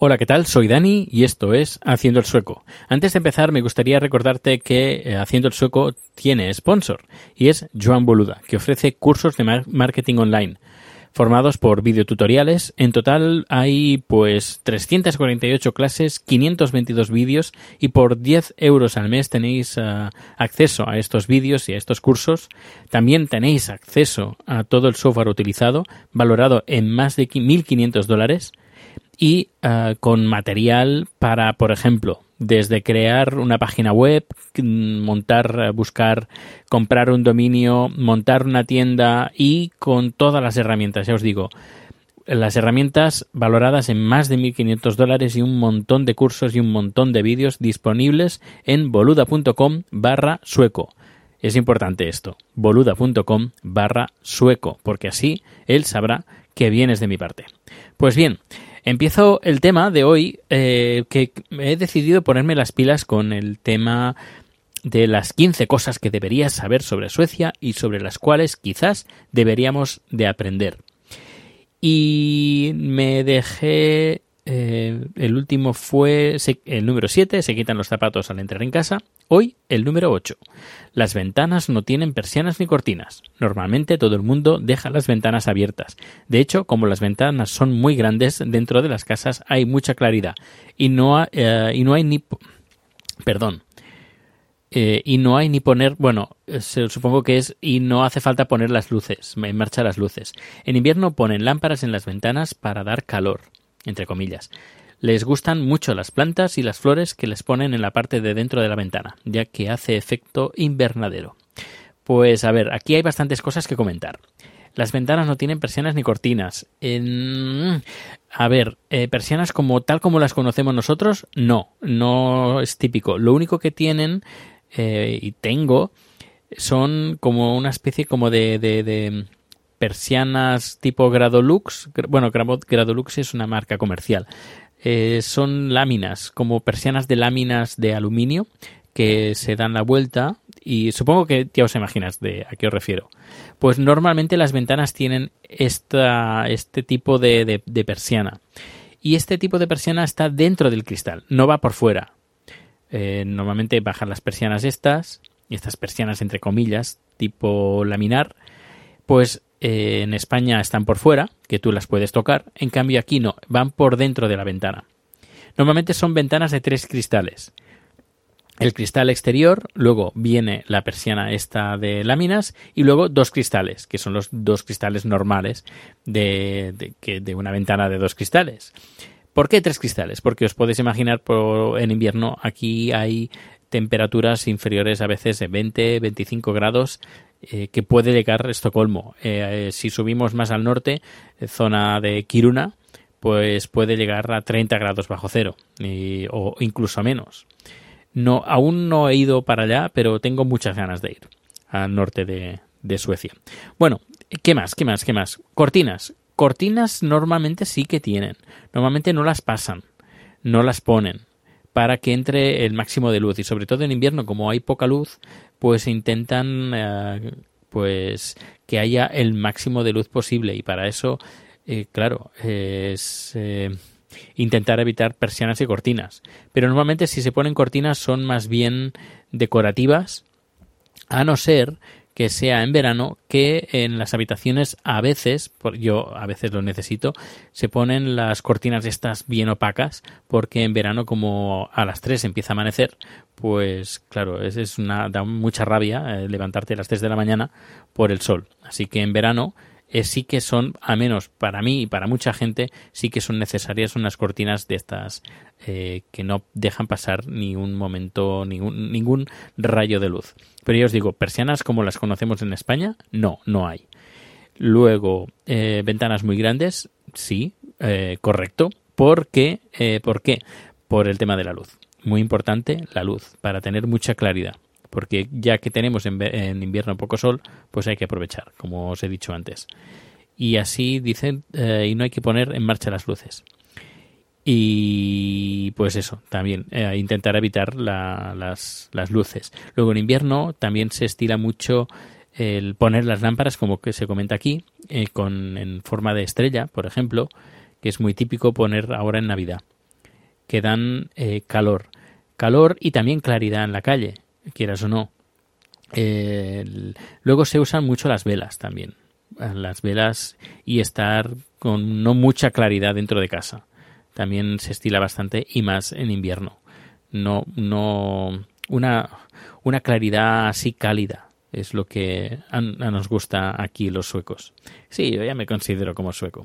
Hola, ¿qué tal? Soy Dani y esto es Haciendo el Sueco. Antes de empezar, me gustaría recordarte que eh, Haciendo el Sueco tiene sponsor y es Joan Boluda, que ofrece cursos de mar- marketing online formados por videotutoriales. En total hay pues 348 clases, 522 vídeos y por 10 euros al mes tenéis eh, acceso a estos vídeos y a estos cursos. También tenéis acceso a todo el software utilizado, valorado en más de 1.500 dólares y eh, con material para, por ejemplo, desde crear una página web, mm, montar, eh, buscar, comprar un dominio, montar una tienda y con todas las herramientas, ya os digo, las herramientas valoradas en más de 1.500 dólares y un montón de cursos y un montón de vídeos disponibles en boluda.com barra sueco. Es importante esto, boluda.com barra sueco, porque así él sabrá que vienes de mi parte. Pues bien, empiezo el tema de hoy, eh, que he decidido ponerme las pilas con el tema de las 15 cosas que deberías saber sobre Suecia y sobre las cuales quizás deberíamos de aprender. Y me dejé... eh, el último fue el número 7, se quitan los zapatos al entrar en casa. Hoy el número 8. Las ventanas no tienen persianas ni cortinas. Normalmente todo el mundo deja las ventanas abiertas. De hecho, como las ventanas son muy grandes, dentro de las casas hay mucha claridad. Y no, ha- eh, y no hay ni... Perdón. Eh, y no hay ni poner, bueno, supongo que es, y no hace falta poner las luces, en marcha las luces. En invierno ponen lámparas en las ventanas para dar calor, entre comillas. Les gustan mucho las plantas y las flores que les ponen en la parte de dentro de la ventana, ya que hace efecto invernadero. Pues a ver, aquí hay bastantes cosas que comentar. Las ventanas no tienen persianas ni cortinas. A ver, eh, persianas como tal como las conocemos nosotros, no, no es típico. Lo único que tienen eh, y tengo son como una especie como de persianas tipo Gradolux. Gra- Bueno, Gradolux es una marca comercial. Eh, son láminas, como persianas de láminas de aluminio que se dan la vuelta y supongo que ya os imaginas de a qué os refiero. Pues normalmente las ventanas tienen esta, este tipo de persiana. Y este tipo de persiana está dentro del cristal, no va por fuera. Eh, normalmente bajan las persianas estas, y estas persianas entre comillas, tipo laminar, pues en España están por fuera, que tú las puedes tocar, en cambio aquí no, van por dentro de la ventana. Normalmente son ventanas de tres cristales. El cristal exterior, luego viene la persiana esta de láminas y luego dos cristales, que son los dos cristales normales de, de, que- una ventana de dos cristales. ¿Por qué tres cristales? Porque os podéis imaginar por, en invierno aquí hay temperaturas inferiores a veces de 20, 25 grados eh, que puede llegar Estocolmo. Eh, eh, si subimos más al norte, zona de Kiruna, pues puede llegar a 30 grados bajo cero o incluso menos. No, aún no he ido para allá, pero tengo muchas ganas de ir al norte de, de Suecia. Bueno, ¿qué más? ¿Qué más? ¿Qué más? Cortinas. Cortinas normalmente sí que tienen. Normalmente no las pasan, no las ponen. Para que entre el máximo de luz. Y sobre todo en invierno como hay poca luz pues intentan eh, pues que haya el máximo de luz posible. Y para eso eh, claro es eh, intentar evitar persianas y cortinas. Pero normalmente si se ponen cortinas son más bien decorativas a no ser que sea en verano, que en las habitaciones a veces, yo a veces lo necesito, se ponen las cortinas estas bien opacas, porque en verano como a las 3 empieza a amanecer, pues claro, es, es una, da mucha rabia eh, levantarte a las 3 de la mañana por el sol. Así que en verano eh, sí que son, al menos para mí y para mucha gente, sí que son necesarias unas cortinas de estas eh, que no dejan pasar ni un momento, ningún, ningún rayo de luz. Pero ya os digo, persianas como las conocemos en España, no, no hay. Luego, eh, ventanas muy grandes, sí, correcto. ¿Por qué? ¿Por qué? Por el tema de la luz. Muy importante la luz, para tener mucha claridad. Porque ya que tenemos en, invierno poco sol, pues hay que aprovechar, como os he dicho antes. Y así dicen, eh, y no hay que poner en marcha las luces. Y pues eso, también eh, intentar evitar la- las, las luces. Luego en invierno también se estila mucho el poner las lámparas, como que se comenta aquí, eh, con, en forma de estrella, por ejemplo, que es muy típico poner ahora en Navidad, que dan eh, calor. Calor y también claridad en la calle, quieras o no. Eh, luego se usan mucho las velas también. eh, Las velas y estar con no mucha claridad dentro de casa. También se estila bastante y más en invierno. No, no, una, una claridad así cálida es lo que a nos gusta aquí los suecos. Sí, yo ya me considero como sueco.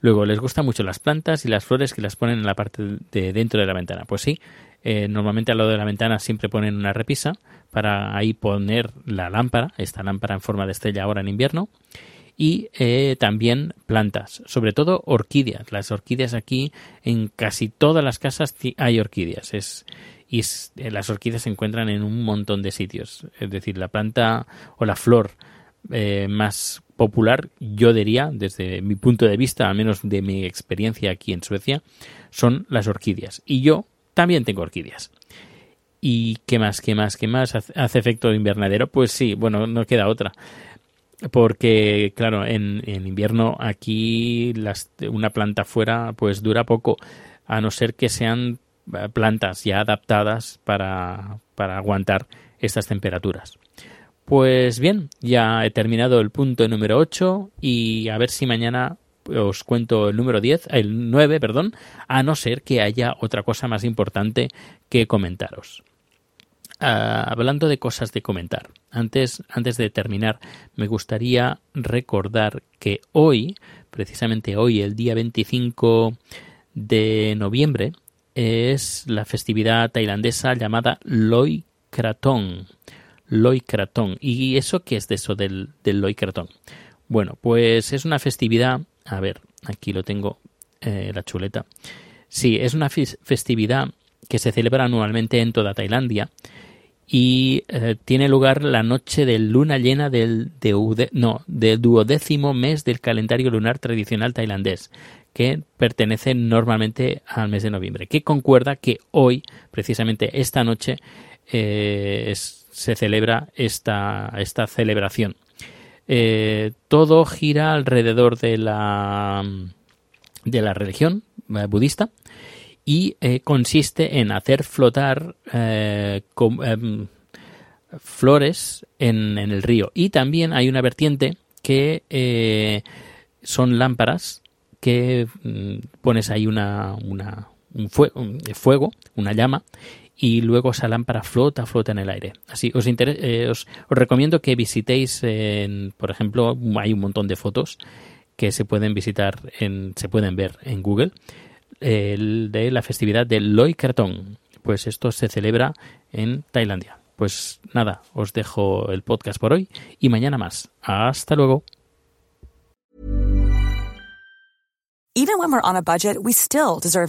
Luego, les gustan mucho las plantas y las flores que las ponen en la parte de dentro de la ventana. Pues sí, eh, normalmente al lado de la ventana siempre ponen una repisa para ahí poner la lámpara, esta lámpara en forma de estrella ahora en invierno, y eh, también plantas, sobre todo orquídeas. Las orquídeas aquí, en casi todas las casas hay orquídeas. Es, y eh, las orquídeas se encuentran en un montón de sitios. Es decir, la planta o la flor más popular, yo diría, desde mi punto de vista, al menos de mi experiencia aquí en Suecia, son las orquídeas. Y yo también tengo orquídeas. ¿Y qué más, qué más, qué más? ¿Hace efecto invernadero? Pues sí, bueno, no queda otra. Porque, claro, en, en invierno aquí las, una planta fuera pues dura poco, a no ser que sean eh, plantas ya adaptadas para, para aguantar estas temperaturas. Pues bien, ya he terminado el punto número 8 y a ver si mañana os cuento el número 10, el 9, perdón, a no ser que haya otra cosa más importante que comentaros. Ah, hablando de cosas de comentar, antes, antes de terminar, me gustaría recordar que hoy, precisamente hoy, el día 25 de noviembre, es la festividad tailandesa llamada Loi Krathong. Loi Krathong. ¿Y eso qué es de eso del, del Loi Krathong? Bueno, pues es una festividad, a ver, aquí lo tengo, eh, la chuleta. Sí, es una fes- festividad que se celebra anualmente en toda Tailandia y eh, tiene lugar la noche de luna llena del, no, del duodécimo mes del calendario lunar tradicional tailandés, que pertenece normalmente al mes de noviembre, que concuerda que hoy, precisamente esta noche, eh, se celebra esta, esta celebración. Eh, todo gira alrededor de la, de la religión eh, budista y eh, consiste en hacer flotar eh, em, flores en, en el río. Y también hay una vertiente que son lámparas que mm, pones ahí una, un, un fuego, una llama, y luego esa lámpara flota, flota en el aire. Así, eh, os, os recomiendo que visitéis, en, por ejemplo, hay un montón de fotos que se pueden visitar, en, se pueden ver en Google, el de la festividad del Loi Krathong. Pues esto se celebra en Tailandia. Pues nada, os dejo el podcast por hoy y mañana más. Hasta luego. Even when we're on a budget, we still deserve.